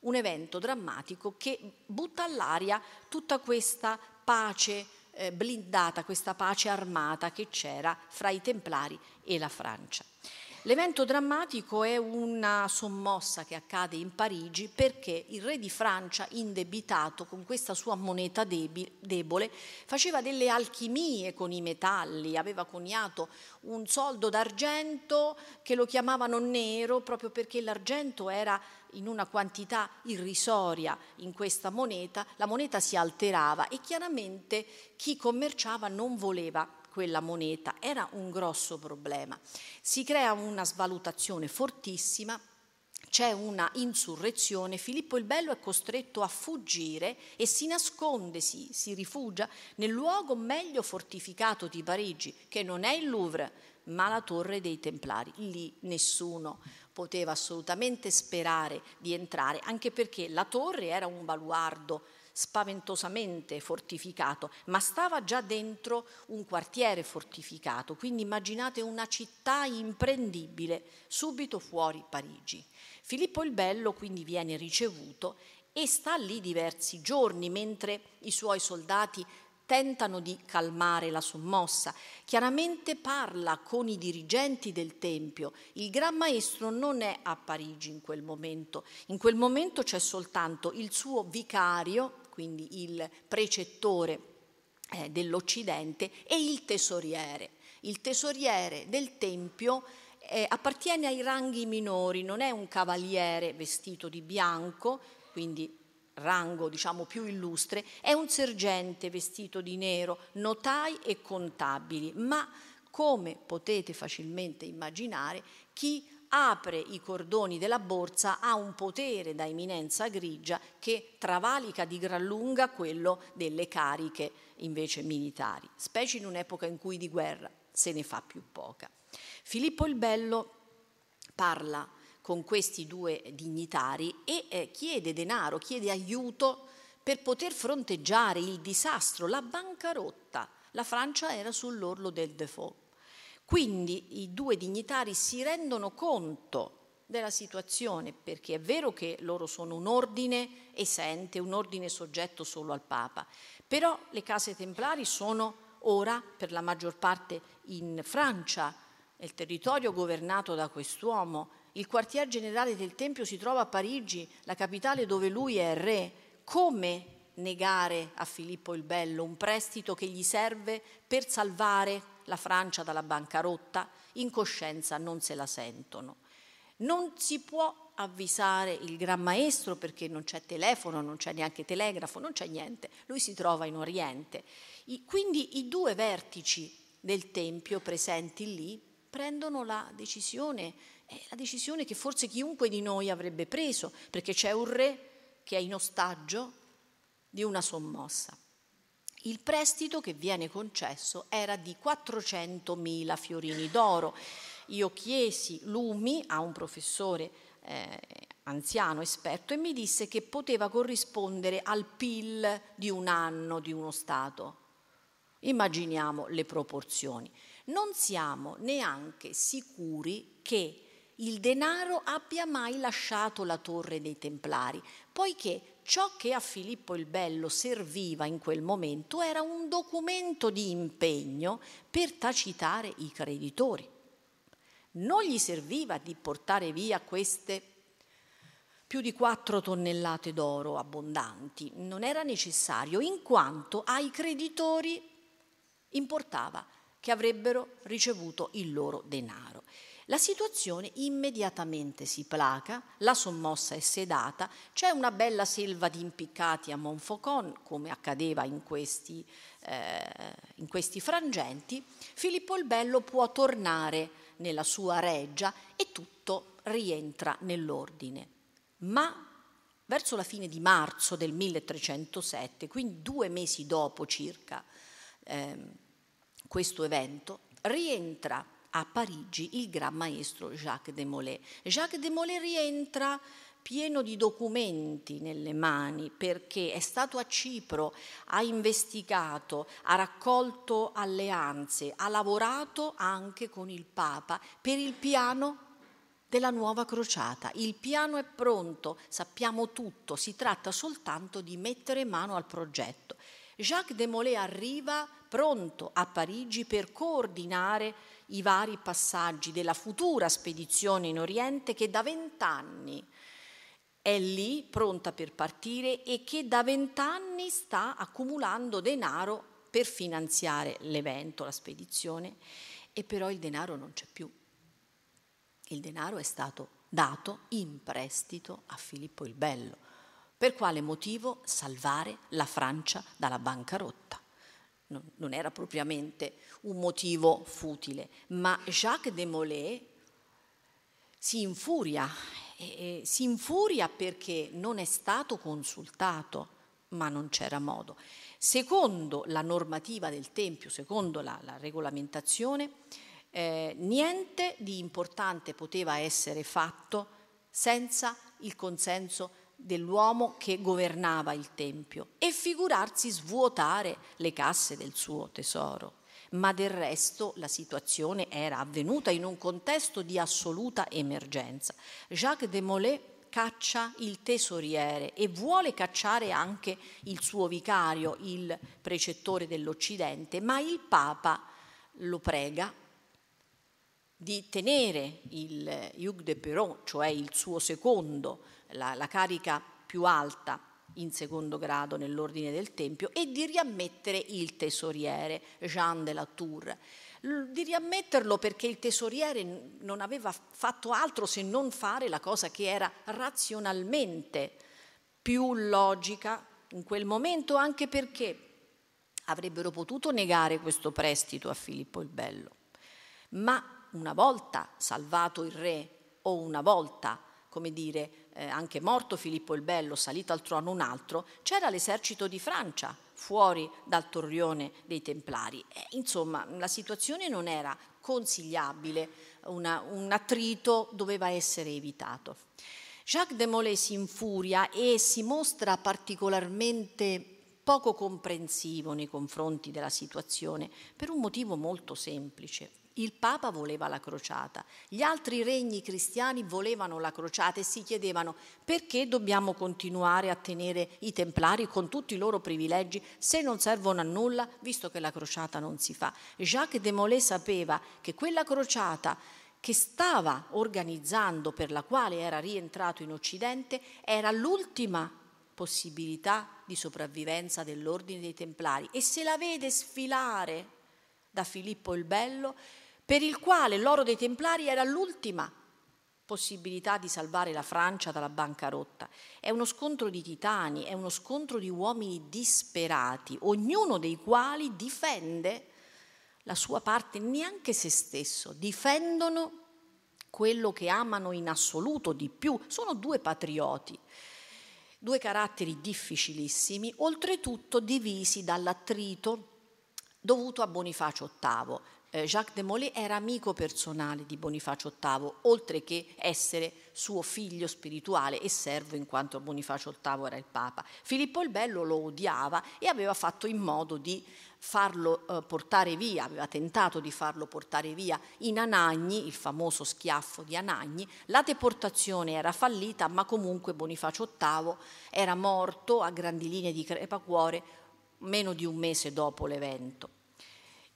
un evento drammatico che butta all'aria tutta questa pace blindata, questa pace armata che c'era fra i Templari e la Francia. L'evento drammatico è una sommossa che accade in Parigi perché il re di Francia, indebitato con questa sua moneta debole, faceva delle alchimie con i metalli, aveva coniato un soldo d'argento che lo chiamavano nero proprio perché l'argento era in una quantità irrisoria in questa moneta, la moneta si alterava e chiaramente chi commerciava non voleva quella moneta, era un grosso problema. Si crea una svalutazione fortissima, c'è una insurrezione, Filippo il Bello è costretto a fuggire e si nasconde, si, si rifugia nel luogo meglio fortificato di Parigi, che non è il Louvre, ma la torre dei Templari. Lì nessuno poteva assolutamente sperare di entrare, anche perché la torre era un baluardo spaventosamente fortificato, ma stava già dentro un quartiere fortificato, quindi immaginate una città imprendibile subito fuori Parigi. Filippo il Bello quindi viene ricevuto e sta lì diversi giorni mentre i suoi soldati tentano di calmare la sommossa. Chiaramente parla con i dirigenti del Tempio. Il Gran Maestro non è a Parigi in quel momento. In quel momento c'è soltanto il suo vicario, quindi il precettore eh, dell'Occidente, e il tesoriere. Il tesoriere del Tempio eh, appartiene ai ranghi minori, non è un cavaliere vestito di bianco, quindi rango diciamo più illustre, è un sergente vestito di nero, notai e contabili, ma come potete facilmente immaginare, chi apre i cordoni della borsa ha un potere da eminenza grigia che travalica di gran lunga quello delle cariche invece militari, specie in un'epoca in cui di guerra se ne fa più poca. Filippo il Bello parla con questi due dignitari e eh, chiede denaro, chiede aiuto per poter fronteggiare il disastro, la bancarotta. La Francia era sull'orlo del default. Quindi i due dignitari si rendono conto della situazione, perché è vero che loro sono un ordine esente, un ordine soggetto solo al Papa, però le case templari sono ora per la maggior parte in Francia, nel territorio governato da quest'uomo, il quartier generale del Tempio si trova a Parigi, la capitale dove lui è re. Come negare a Filippo il Bello un prestito che gli serve per salvare la Francia dalla bancarotta? In coscienza non se la sentono. Non si può avvisare il Gran Maestro perché non c'è telefono, non c'è neanche telegrafo, non c'è niente. Lui si trova in Oriente. I, quindi i due vertici del Tempio presenti lì prendono la decisione è la decisione che forse chiunque di noi avrebbe preso, perché c'è un re che è in ostaggio di una sommossa. Il prestito che viene concesso era di 400.000 fiorini d'oro. Io chiesi lumi a un professore eh, anziano, esperto, e mi disse che poteva corrispondere al PIL di un anno di uno Stato. Immaginiamo le proporzioni. Non siamo neanche sicuri che il denaro abbia mai lasciato la torre dei Templari, poiché ciò che a Filippo il Bello serviva in quel momento era un documento di impegno per tacitare i creditori. Non gli serviva di portare via queste più di quattro tonnellate d'oro abbondanti, non era necessario, in quanto ai creditori importava che avrebbero ricevuto il loro denaro. La situazione immediatamente si placa, la sommossa è sedata, c'è una bella selva di impiccati a Monfaucon, come accadeva in questi, eh, in questi frangenti. Filippo il Bello può tornare nella sua reggia e tutto rientra nell'ordine. Ma verso la fine di marzo del 1307, quindi due mesi dopo circa eh, questo evento, rientra a Parigi il gran maestro Jacques de Molay. Jacques de Molay rientra pieno di documenti nelle mani perché è stato a Cipro, ha investigato, ha raccolto alleanze, ha lavorato anche con il Papa per il piano della nuova crociata. Il piano è pronto, sappiamo tutto, si tratta soltanto di mettere mano al progetto. Jacques de Molay arriva pronto a Parigi per coordinare i vari passaggi della futura spedizione in Oriente che da vent'anni è lì pronta per partire e che da vent'anni sta accumulando denaro per finanziare l'evento, la spedizione, e però il denaro non c'è più. Il denaro è stato dato in prestito a Filippo il Bello. Per quale motivo? Salvare la Francia dalla bancarotta non era propriamente un motivo futile, ma Jacques de Molay si infuria, e si infuria perché non è stato consultato, ma non c'era modo. Secondo la normativa del Tempio, secondo la, la regolamentazione, eh, niente di importante poteva essere fatto senza il consenso dell'uomo che governava il Tempio e figurarsi svuotare le casse del suo tesoro. Ma del resto la situazione era avvenuta in un contesto di assoluta emergenza. Jacques de Molay caccia il tesoriere e vuole cacciare anche il suo vicario, il precettore dell'Occidente, ma il Papa lo prega di tenere il Hugues de Perron, cioè il suo secondo la, la carica più alta in secondo grado nell'ordine del Tempio e di riammettere il tesoriere Jean de la Tour. Di riammetterlo perché il tesoriere non aveva fatto altro se non fare la cosa che era razionalmente più logica in quel momento, anche perché avrebbero potuto negare questo prestito a Filippo il Bello. Ma una volta salvato il re o una volta, come dire, eh, anche morto Filippo il Bello, salito al trono un altro, c'era l'esercito di Francia fuori dal torrione dei Templari. Eh, insomma, la situazione non era consigliabile, una, un attrito doveva essere evitato. Jacques de Molay si infuria e si mostra particolarmente poco comprensivo nei confronti della situazione per un motivo molto semplice. Il Papa voleva la crociata, gli altri regni cristiani volevano la crociata e si chiedevano perché dobbiamo continuare a tenere i templari con tutti i loro privilegi se non servono a nulla, visto che la crociata non si fa. Jacques de Molay sapeva che quella crociata che stava organizzando, per la quale era rientrato in Occidente, era l'ultima possibilità di sopravvivenza dell'ordine dei Templari e se la vede sfilare da Filippo il Bello, per il quale l'oro dei Templari era l'ultima possibilità di salvare la Francia dalla bancarotta. È uno scontro di titani, è uno scontro di uomini disperati, ognuno dei quali difende la sua parte, neanche se stesso, difendono quello che amano in assoluto di più. Sono due patrioti due caratteri difficilissimi, oltretutto divisi dall'attrito dovuto a Bonifacio VIII. Eh, Jacques de Molay era amico personale di Bonifacio VIII, oltre che essere suo figlio spirituale e servo in quanto Bonifacio VIII era il Papa. Filippo il Bello lo odiava e aveva fatto in modo di farlo eh, portare via, aveva tentato di farlo portare via in Anagni, il famoso schiaffo di Anagni. La deportazione era fallita, ma comunque Bonifacio VIII era morto a grandi linee di crepacuore meno di un mese dopo l'evento.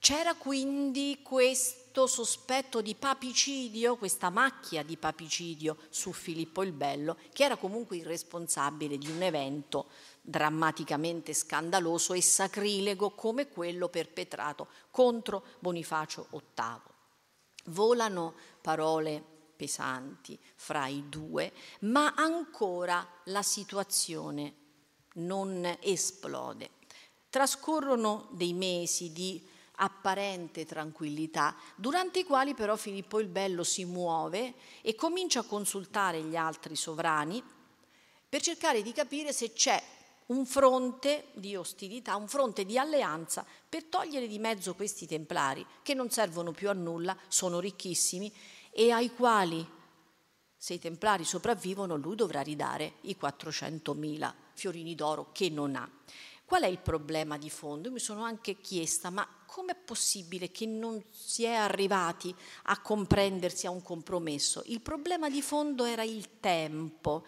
C'era quindi questo sospetto di papicidio, questa macchia di papicidio su Filippo il Bello, che era comunque il responsabile di un evento drammaticamente scandaloso e sacrilego come quello perpetrato contro Bonifacio VIII. Volano parole pesanti fra i due, ma ancora la situazione non esplode. Trascorrono dei mesi di apparente tranquillità, durante i quali però Filippo il Bello si muove e comincia a consultare gli altri sovrani per cercare di capire se c'è un fronte di ostilità, un fronte di alleanza per togliere di mezzo questi templari che non servono più a nulla, sono ricchissimi e ai quali, se i templari sopravvivono, lui dovrà ridare i 400.000 fiorini d'oro che non ha. Qual è il problema di fondo? Io mi sono anche chiesta, ma com'è possibile che non si è arrivati a comprendersi a un compromesso? Il problema di fondo era il tempo,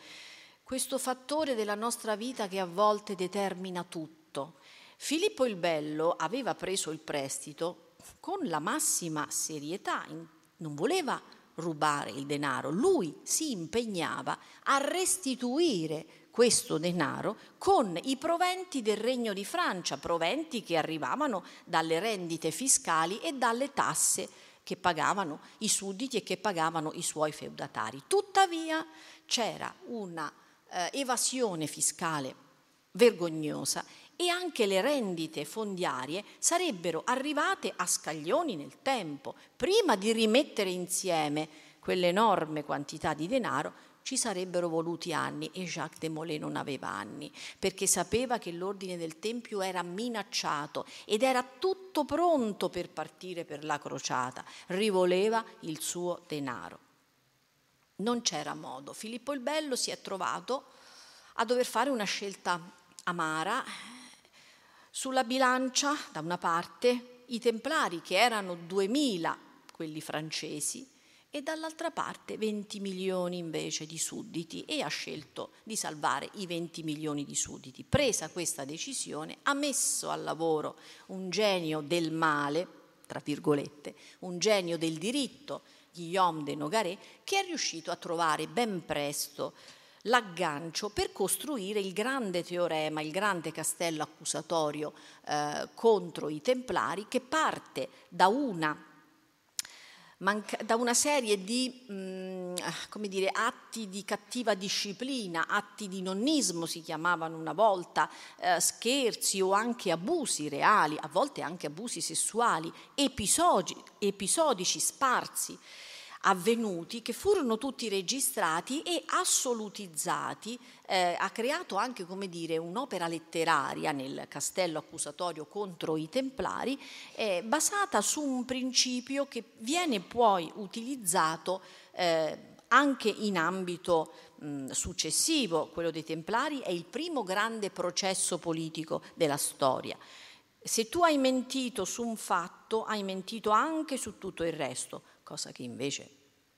questo fattore della nostra vita che a volte determina tutto. Filippo il Bello aveva preso il prestito con la massima serietà, non voleva rubare il denaro, lui si impegnava a restituire questo denaro con i proventi del Regno di Francia, proventi che arrivavano dalle rendite fiscali e dalle tasse che pagavano i sudditi e che pagavano i suoi feudatari. Tuttavia c'era una eh, evasione fiscale vergognosa e anche le rendite fondiarie sarebbero arrivate a scaglioni nel tempo. Prima di rimettere insieme quell'enorme quantità di denaro, ci sarebbero voluti anni e Jacques de Molay non aveva anni, perché sapeva che l'ordine del Tempio era minacciato ed era tutto pronto per partire per la crociata, rivoleva il suo denaro. Non c'era modo. Filippo il Bello si è trovato a dover fare una scelta amara. Sulla bilancia, da una parte, i templari, che erano 2000, quelli francesi, e dall'altra parte 20 milioni invece di sudditi e ha scelto di salvare i 20 milioni di sudditi. Presa questa decisione, ha messo al lavoro un genio del male, tra virgolette, un genio del diritto, Guillaume de Nogaret, che è riuscito a trovare ben presto l'aggancio per costruire il grande teorema, il grande castello accusatorio eh, contro i templari che parte da una da una serie di mh, come dire, atti di cattiva disciplina, atti di nonnismo si chiamavano una volta, eh, scherzi o anche abusi reali, a volte anche abusi sessuali, episodi, episodici sparsi avvenuti che furono tutti registrati e assolutizzati, eh, ha creato anche come dire, un'opera letteraria nel castello accusatorio contro i templari, eh, basata su un principio che viene poi utilizzato eh, anche in ambito mh, successivo, quello dei templari, è il primo grande processo politico della storia. Se tu hai mentito su un fatto, hai mentito anche su tutto il resto cosa che invece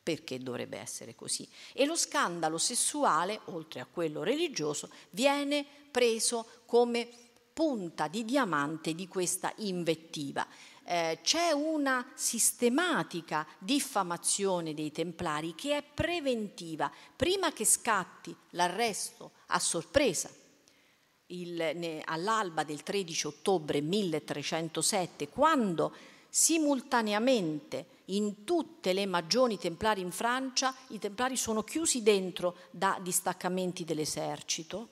perché dovrebbe essere così. E lo scandalo sessuale, oltre a quello religioso, viene preso come punta di diamante di questa invettiva. Eh, c'è una sistematica diffamazione dei templari che è preventiva, prima che scatti l'arresto a sorpresa il, ne, all'alba del 13 ottobre 1307, quando simultaneamente in tutte le magioni templari in Francia i templari sono chiusi dentro da distaccamenti dell'esercito.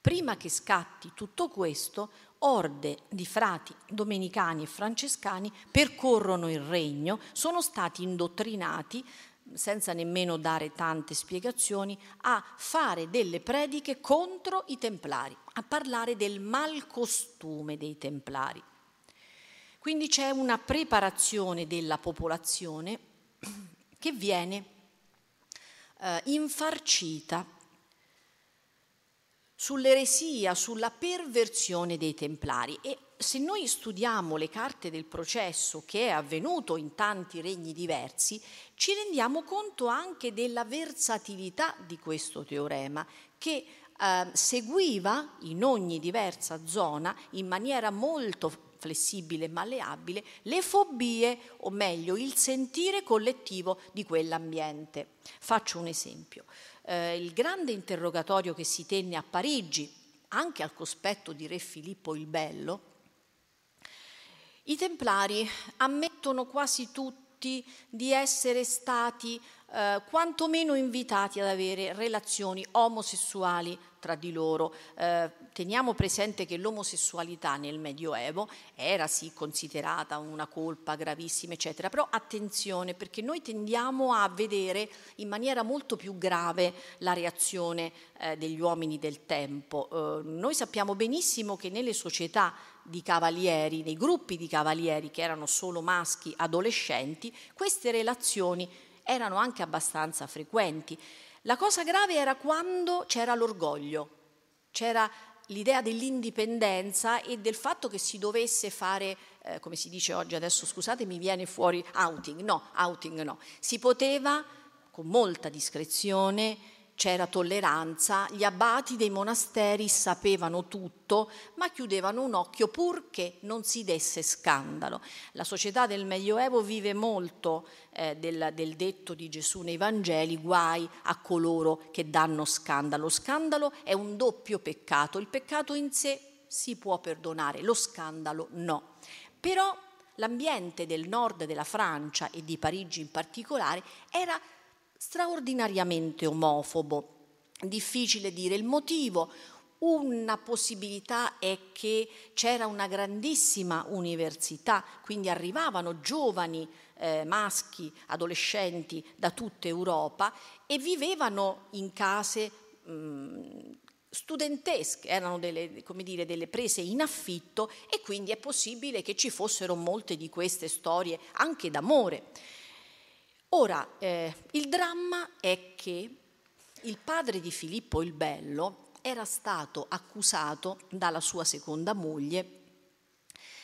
Prima che scatti tutto questo, orde di frati domenicani e francescani percorrono il regno, sono stati indottrinati senza nemmeno dare tante spiegazioni, a fare delle prediche contro i templari, a parlare del malcostume dei templari. Quindi c'è una preparazione della popolazione che viene eh, infarcita sull'eresia, sulla perversione dei templari. E se noi studiamo le carte del processo che è avvenuto in tanti regni diversi, ci rendiamo conto anche della versatilità di questo teorema che eh, seguiva in ogni diversa zona in maniera molto flessibile e malleabile, le fobie, o meglio il sentire collettivo di quell'ambiente. Faccio un esempio. Eh, il grande interrogatorio che si tenne a Parigi, anche al cospetto di Re Filippo il Bello, i templari ammettono quasi tutti di essere stati eh, quantomeno invitati ad avere relazioni omosessuali tra di loro. Eh, teniamo presente che l'omosessualità nel Medioevo era sì considerata una colpa gravissima, eccetera, però attenzione perché noi tendiamo a vedere in maniera molto più grave la reazione eh, degli uomini del tempo. Eh, noi sappiamo benissimo che nelle società di cavalieri, nei gruppi di cavalieri che erano solo maschi adolescenti, queste relazioni erano anche abbastanza frequenti. La cosa grave era quando c'era l'orgoglio, c'era l'idea dell'indipendenza e del fatto che si dovesse fare, eh, come si dice oggi, adesso scusate mi viene fuori outing, no, outing no, si poteva con molta discrezione c'era tolleranza, gli abati dei monasteri sapevano tutto, ma chiudevano un occhio purché non si desse scandalo. La società del Medioevo vive molto eh, del, del detto di Gesù nei Vangeli, guai a coloro che danno scandalo. Lo scandalo è un doppio peccato, il peccato in sé si può perdonare, lo scandalo no. Però l'ambiente del nord della Francia e di Parigi in particolare era straordinariamente omofobo. Difficile dire il motivo. Una possibilità è che c'era una grandissima università, quindi arrivavano giovani eh, maschi, adolescenti da tutta Europa e vivevano in case mh, studentesche, erano delle, dire, delle, prese in affitto e quindi è possibile che ci fossero molte di queste storie anche d'amore. Ora, eh, il dramma è che il padre di Filippo il Bello era stato accusato dalla sua seconda moglie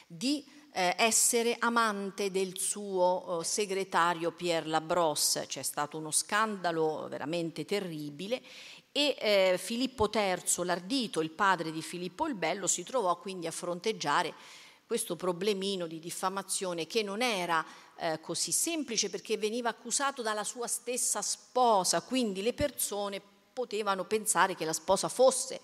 di eh, essere amante del suo eh, segretario Pierre Labrosse. C'è stato uno scandalo veramente terribile e eh, Filippo III, l'ardito, il padre di Filippo il Bello, si trovò quindi a fronteggiare questo problemino di diffamazione che non era eh, così semplice perché veniva accusato dalla sua stessa sposa, quindi le persone potevano pensare che la sposa fosse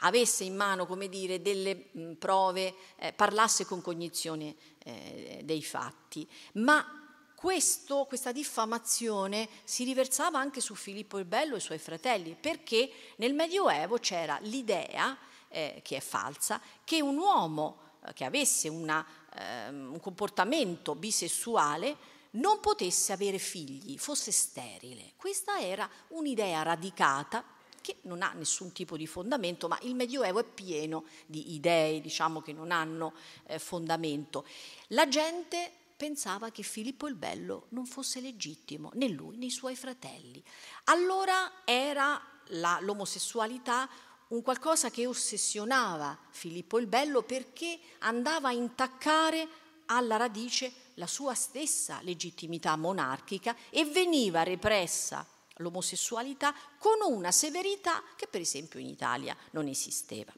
avesse in mano come dire, delle mh, prove, eh, parlasse con cognizione eh, dei fatti. Ma questo, questa diffamazione si riversava anche su Filippo il Bello e i suoi fratelli, perché nel Medioevo c'era l'idea, eh, che è falsa, che un uomo eh, che avesse una, eh, un comportamento bisessuale non potesse avere figli, fosse sterile. Questa era un'idea radicata che non ha nessun tipo di fondamento, ma il Medioevo è pieno di idee, diciamo, che non hanno eh, fondamento. La gente pensava che Filippo il Bello non fosse legittimo, né lui né i suoi fratelli. Allora era la, l'omosessualità un qualcosa che ossessionava Filippo il Bello perché andava a intaccare alla radice la sua stessa legittimità monarchica e veniva repressa l'omosessualità con una severità che per esempio in Italia non esisteva.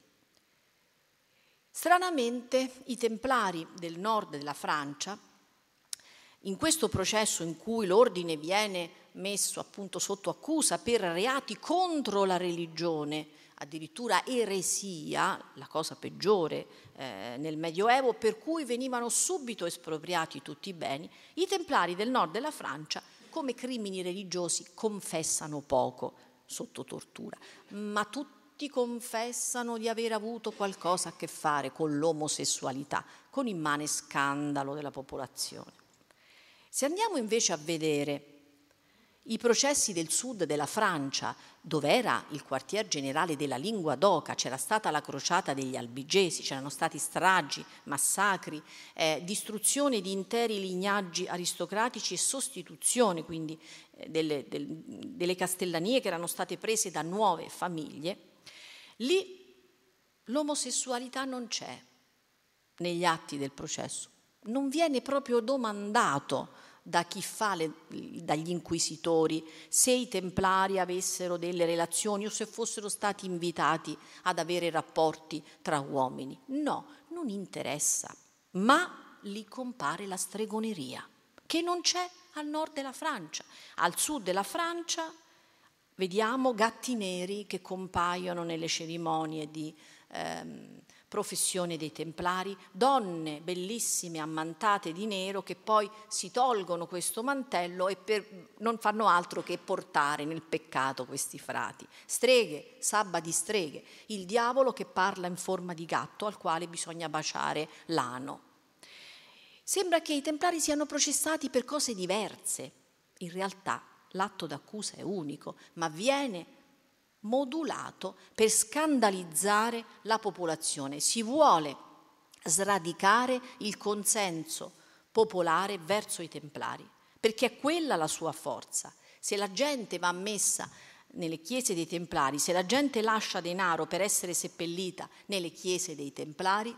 Stranamente i templari del nord della Francia in questo processo in cui l'ordine viene messo appunto sotto accusa per reati contro la religione, addirittura eresia, la cosa peggiore eh, nel Medioevo, per cui venivano subito espropriati tutti i beni, i templari del nord della Francia come crimini religiosi confessano poco sotto tortura, ma tutti confessano di aver avuto qualcosa a che fare con l'omosessualità, con immane scandalo della popolazione. Se andiamo invece a vedere i processi del sud della Francia, dove era il quartier generale della lingua d'oca, c'era stata la crociata degli albigesi, c'erano stati stragi, massacri, eh, distruzione di interi lignaggi aristocratici e sostituzione quindi eh, delle, del, delle castellanie che erano state prese da nuove famiglie, lì l'omosessualità non c'è negli atti del processo, non viene proprio domandato da chi fa le, dagli inquisitori se i templari avessero delle relazioni o se fossero stati invitati ad avere rapporti tra uomini. No, non interessa, ma lì compare la stregoneria, che non c'è al nord della Francia. Al sud della Francia vediamo gatti neri che compaiono nelle cerimonie di ehm, professione dei templari, donne bellissime ammantate di nero che poi si tolgono questo mantello e per, non fanno altro che portare nel peccato questi frati. Streghe, sabba di streghe, il diavolo che parla in forma di gatto al quale bisogna baciare l'ano. Sembra che i templari siano processati per cose diverse. In realtà l'atto d'accusa è unico, ma viene modulato per scandalizzare la popolazione. Si vuole sradicare il consenso popolare verso i templari, perché è quella la sua forza. Se la gente va messa nelle chiese dei templari, se la gente lascia denaro per essere seppellita nelle chiese dei templari,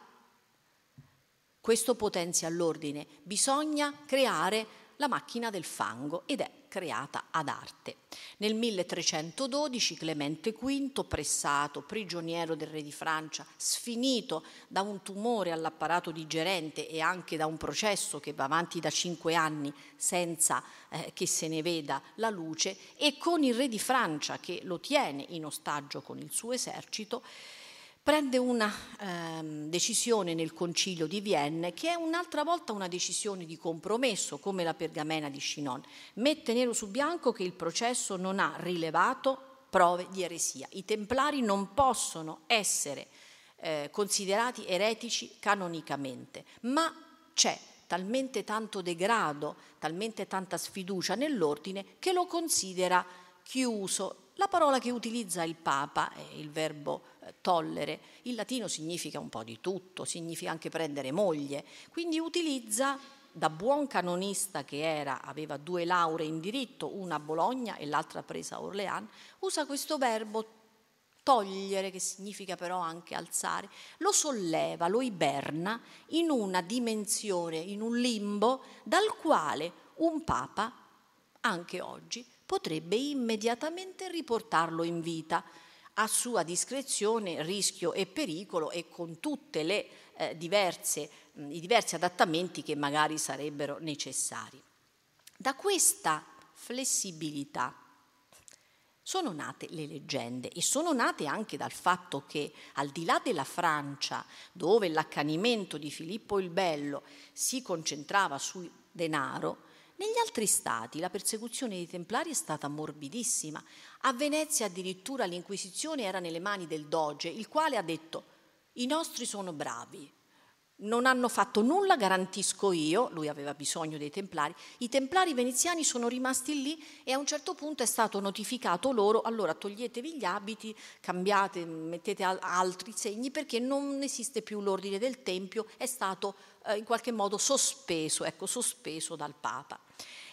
questo potenzia l'ordine. Bisogna creare la macchina del fango ed è creata ad arte. Nel 1312 Clemente V, pressato, prigioniero del re di Francia, sfinito da un tumore all'apparato digerente e anche da un processo che va avanti da cinque anni senza eh, che se ne veda la luce, e con il re di Francia che lo tiene in ostaggio con il suo esercito, prende una ehm, decisione nel concilio di Vienne che è un'altra volta una decisione di compromesso come la pergamena di Chinon. Mette nero su bianco che il processo non ha rilevato prove di eresia. I templari non possono essere eh, considerati eretici canonicamente, ma c'è talmente tanto degrado, talmente tanta sfiducia nell'ordine che lo considera chiuso. La parola che utilizza il Papa è il verbo tollere. Il latino significa un po' di tutto, significa anche prendere moglie, quindi utilizza da buon canonista che era, aveva due lauree in diritto, una a Bologna e l'altra presa a Orléans, usa questo verbo togliere, che significa però anche alzare, lo solleva, lo iberna in una dimensione, in un limbo dal quale un papa, anche oggi, potrebbe immediatamente riportarlo in vita a sua discrezione rischio e pericolo e con tutte le eh, diverse, mh, i diversi adattamenti che magari sarebbero necessari. Da questa flessibilità sono nate le leggende e sono nate anche dal fatto che al di là della Francia, dove l'accanimento di Filippo il Bello si concentrava sul denaro, Negli altri stati la persecuzione dei templari è stata morbidissima. A Venezia addirittura l'Inquisizione era nelle mani del doge, il quale ha detto i nostri sono bravi, non hanno fatto nulla, garantisco io, lui aveva bisogno dei templari, i templari veneziani sono rimasti lì e a un certo punto è stato notificato loro, allora toglietevi gli abiti, cambiate, mettete altri segni perché non esiste più l'ordine del Tempio, è stato eh, in qualche modo sospeso, ecco, sospeso dal Papa.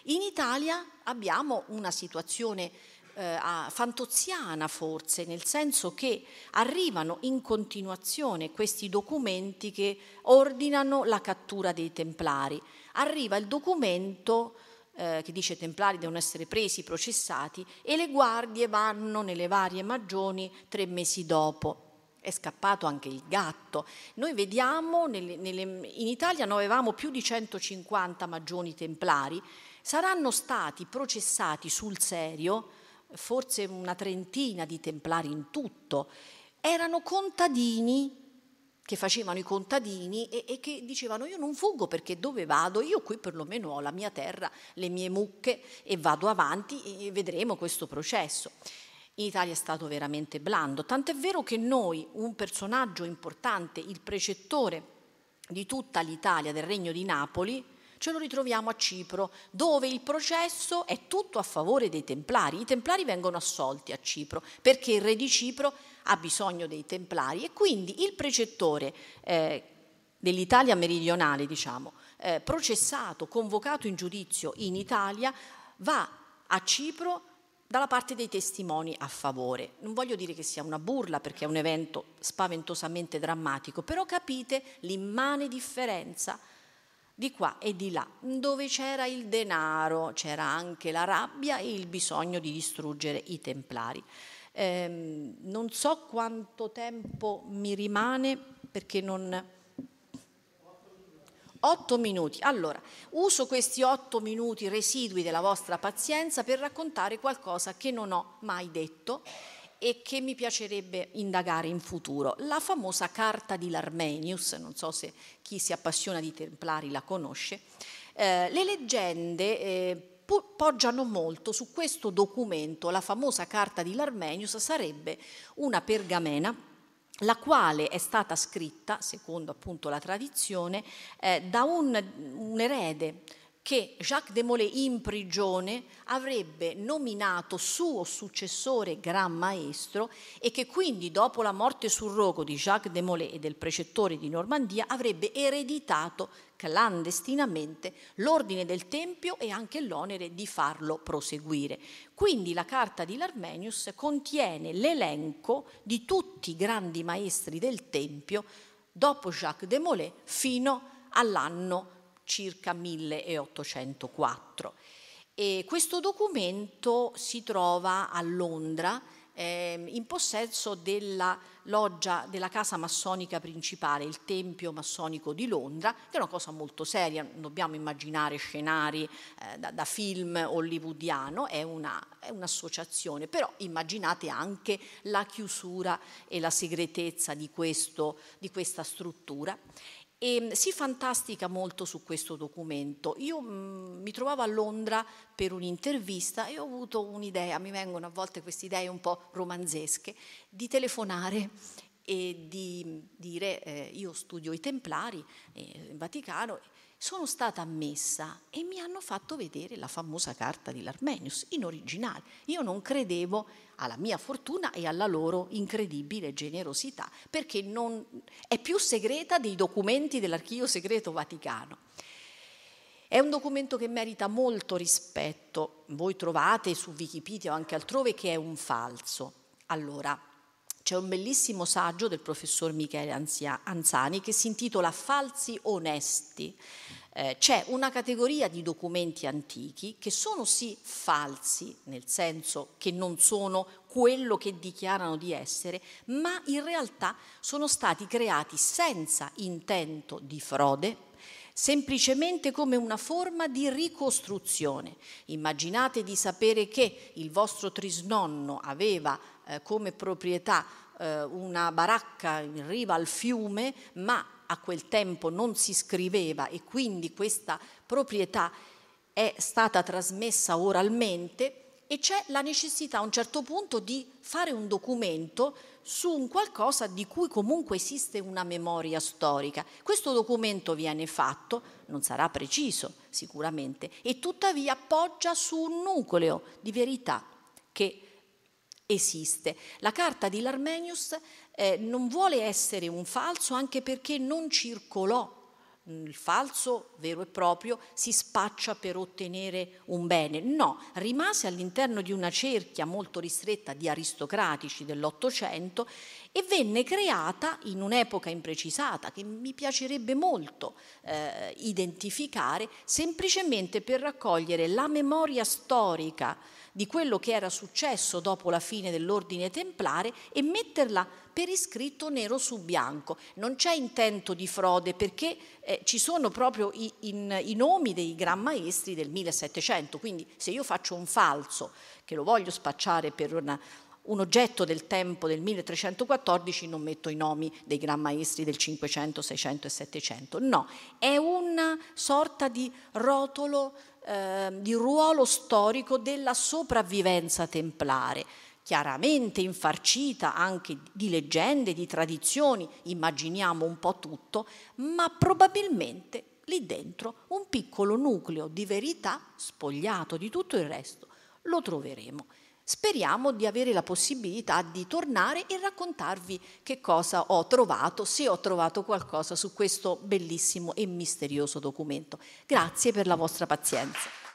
In Italia abbiamo una situazione eh, fantoziana forse, nel senso che arrivano in continuazione questi documenti che ordinano la cattura dei templari. Arriva il documento eh, che dice i templari devono essere presi, processati e le guardie vanno nelle varie magioni tre mesi dopo. È scappato anche il gatto. Noi vediamo, nelle, nelle, in Italia noi avevamo più di 150 magioni templari, saranno stati processati sul serio forse una trentina di templari in tutto, erano contadini che facevano i contadini e, e, che dicevano io non fuggo perché dove vado? Io qui perlomeno ho la mia terra, le mie mucche e vado avanti e vedremo questo processo. In Italia è stato veramente blando, tant'è vero che noi, un personaggio importante, il precettore di tutta l'Italia, del Regno di Napoli, ce lo ritroviamo a Cipro, dove il processo è tutto a favore dei templari. I templari vengono assolti a Cipro perché il re di Cipro ha bisogno dei templari e quindi il precettore eh, dell'Italia meridionale, diciamo, eh, processato, convocato in giudizio in Italia, va a Cipro dalla parte dei testimoni a favore. Non voglio dire che sia una burla perché è un evento spaventosamente drammatico, però capite l'immane differenza di qua e di là. Dove c'era il denaro c'era anche la rabbia e il bisogno di distruggere i templari. Eh, non so quanto tempo mi rimane perché non... Otto minuti. Allora, uso questi otto minuti residui della vostra pazienza per raccontare qualcosa che non ho mai detto e che mi piacerebbe indagare in futuro. La famosa carta di Larmenius, non so se chi si appassiona di templari la conosce, eh, le leggende eh, poggiano molto su questo documento, la famosa carta di Larmenius sarebbe una pergamena la quale è stata scritta, secondo appunto la tradizione, eh, da un, un erede che Jacques de Molay in prigione avrebbe nominato suo successore gran maestro e che quindi dopo la morte sul rogo di Jacques de Molay e del precettore di Normandia avrebbe ereditato clandestinamente l'ordine del Tempio e anche l'onere di farlo proseguire. Quindi la carta di Larmenius contiene l'elenco di tutti i grandi maestri del Tempio dopo Jacques de Molay fino all'anno circa 1804. E questo documento si trova a Londra eh, in possesso della loggia della casa massonica principale, il Tempio massonico di Londra, che è una cosa molto seria, non dobbiamo immaginare scenari eh, da, da, film hollywoodiano, è, una, è un'associazione, però immaginate anche la chiusura e la segretezza di, questo, di questa struttura. E mm, si fantastica molto su questo documento. Io mh, mm, mi trovavo a Londra per un'intervista e ho avuto un'idea, mi vengono a volte queste idee un po' romanzesche, di telefonare e di dire eh, io studio i Templari eh, in Vaticano sono stata ammessa e mi hanno fatto vedere la famosa carta di Larmenius in originale. Io non credevo alla mia fortuna e alla loro incredibile generosità, perché è più segreta dei documenti dell'Archivio Segreto Vaticano. È un documento che merita molto rispetto. Voi trovate su Wikipedia o anche altrove che è un falso. Allora, c'è un bellissimo saggio del professor Michele Anzani che si intitola Falsi onesti. Eh, c'è una categoria di documenti antichi che sono sì falsi, nel senso che non sono quello che dichiarano di essere, ma in realtà sono stati creati senza intento di frode, semplicemente come una forma di ricostruzione. Immaginate di sapere che il vostro trisnonno aveva eh, come proprietà eh, una baracca in riva al fiume, ma a quel tempo non si scriveva e quindi questa proprietà è stata trasmessa oralmente e c'è la necessità a un certo punto di fare un documento su un qualcosa di cui comunque esiste una memoria storica. Questo documento viene fatto, non sarà preciso sicuramente, e tuttavia poggia su un nucleo di verità che esiste. La carta di Larmenius eh, non vuole essere un falso anche perché non circolò il falso vero e proprio si spaccia per ottenere un bene. No, rimase all'interno di una cerchia molto ristretta di aristocratici dell'Ottocento e venne creata in un'epoca imprecisata che mi piacerebbe molto eh, identificare semplicemente per raccogliere la memoria storica di quello che era successo dopo la fine dell'ordine templare e metterla per iscritto nero su bianco. Non c'è intento di frode perché eh, ci sono proprio i, in, i nomi dei gran maestri del 1700, quindi se io faccio un falso che lo voglio spacciare per una, un oggetto del tempo del 1314 non metto i nomi dei gran maestri del 500, 600 e 700. No, è una sorta di rotolo eh, di ruolo storico della sopravvivenza templare, chiaramente infarcita anche di leggende, di tradizioni, immaginiamo un po' tutto, ma probabilmente lì dentro un piccolo nucleo di verità spogliato di tutto il resto lo troveremo. Speriamo di avere la possibilità di tornare e raccontarvi che cosa ho trovato, se ho trovato qualcosa su questo bellissimo e misterioso documento. Grazie per la vostra pazienza.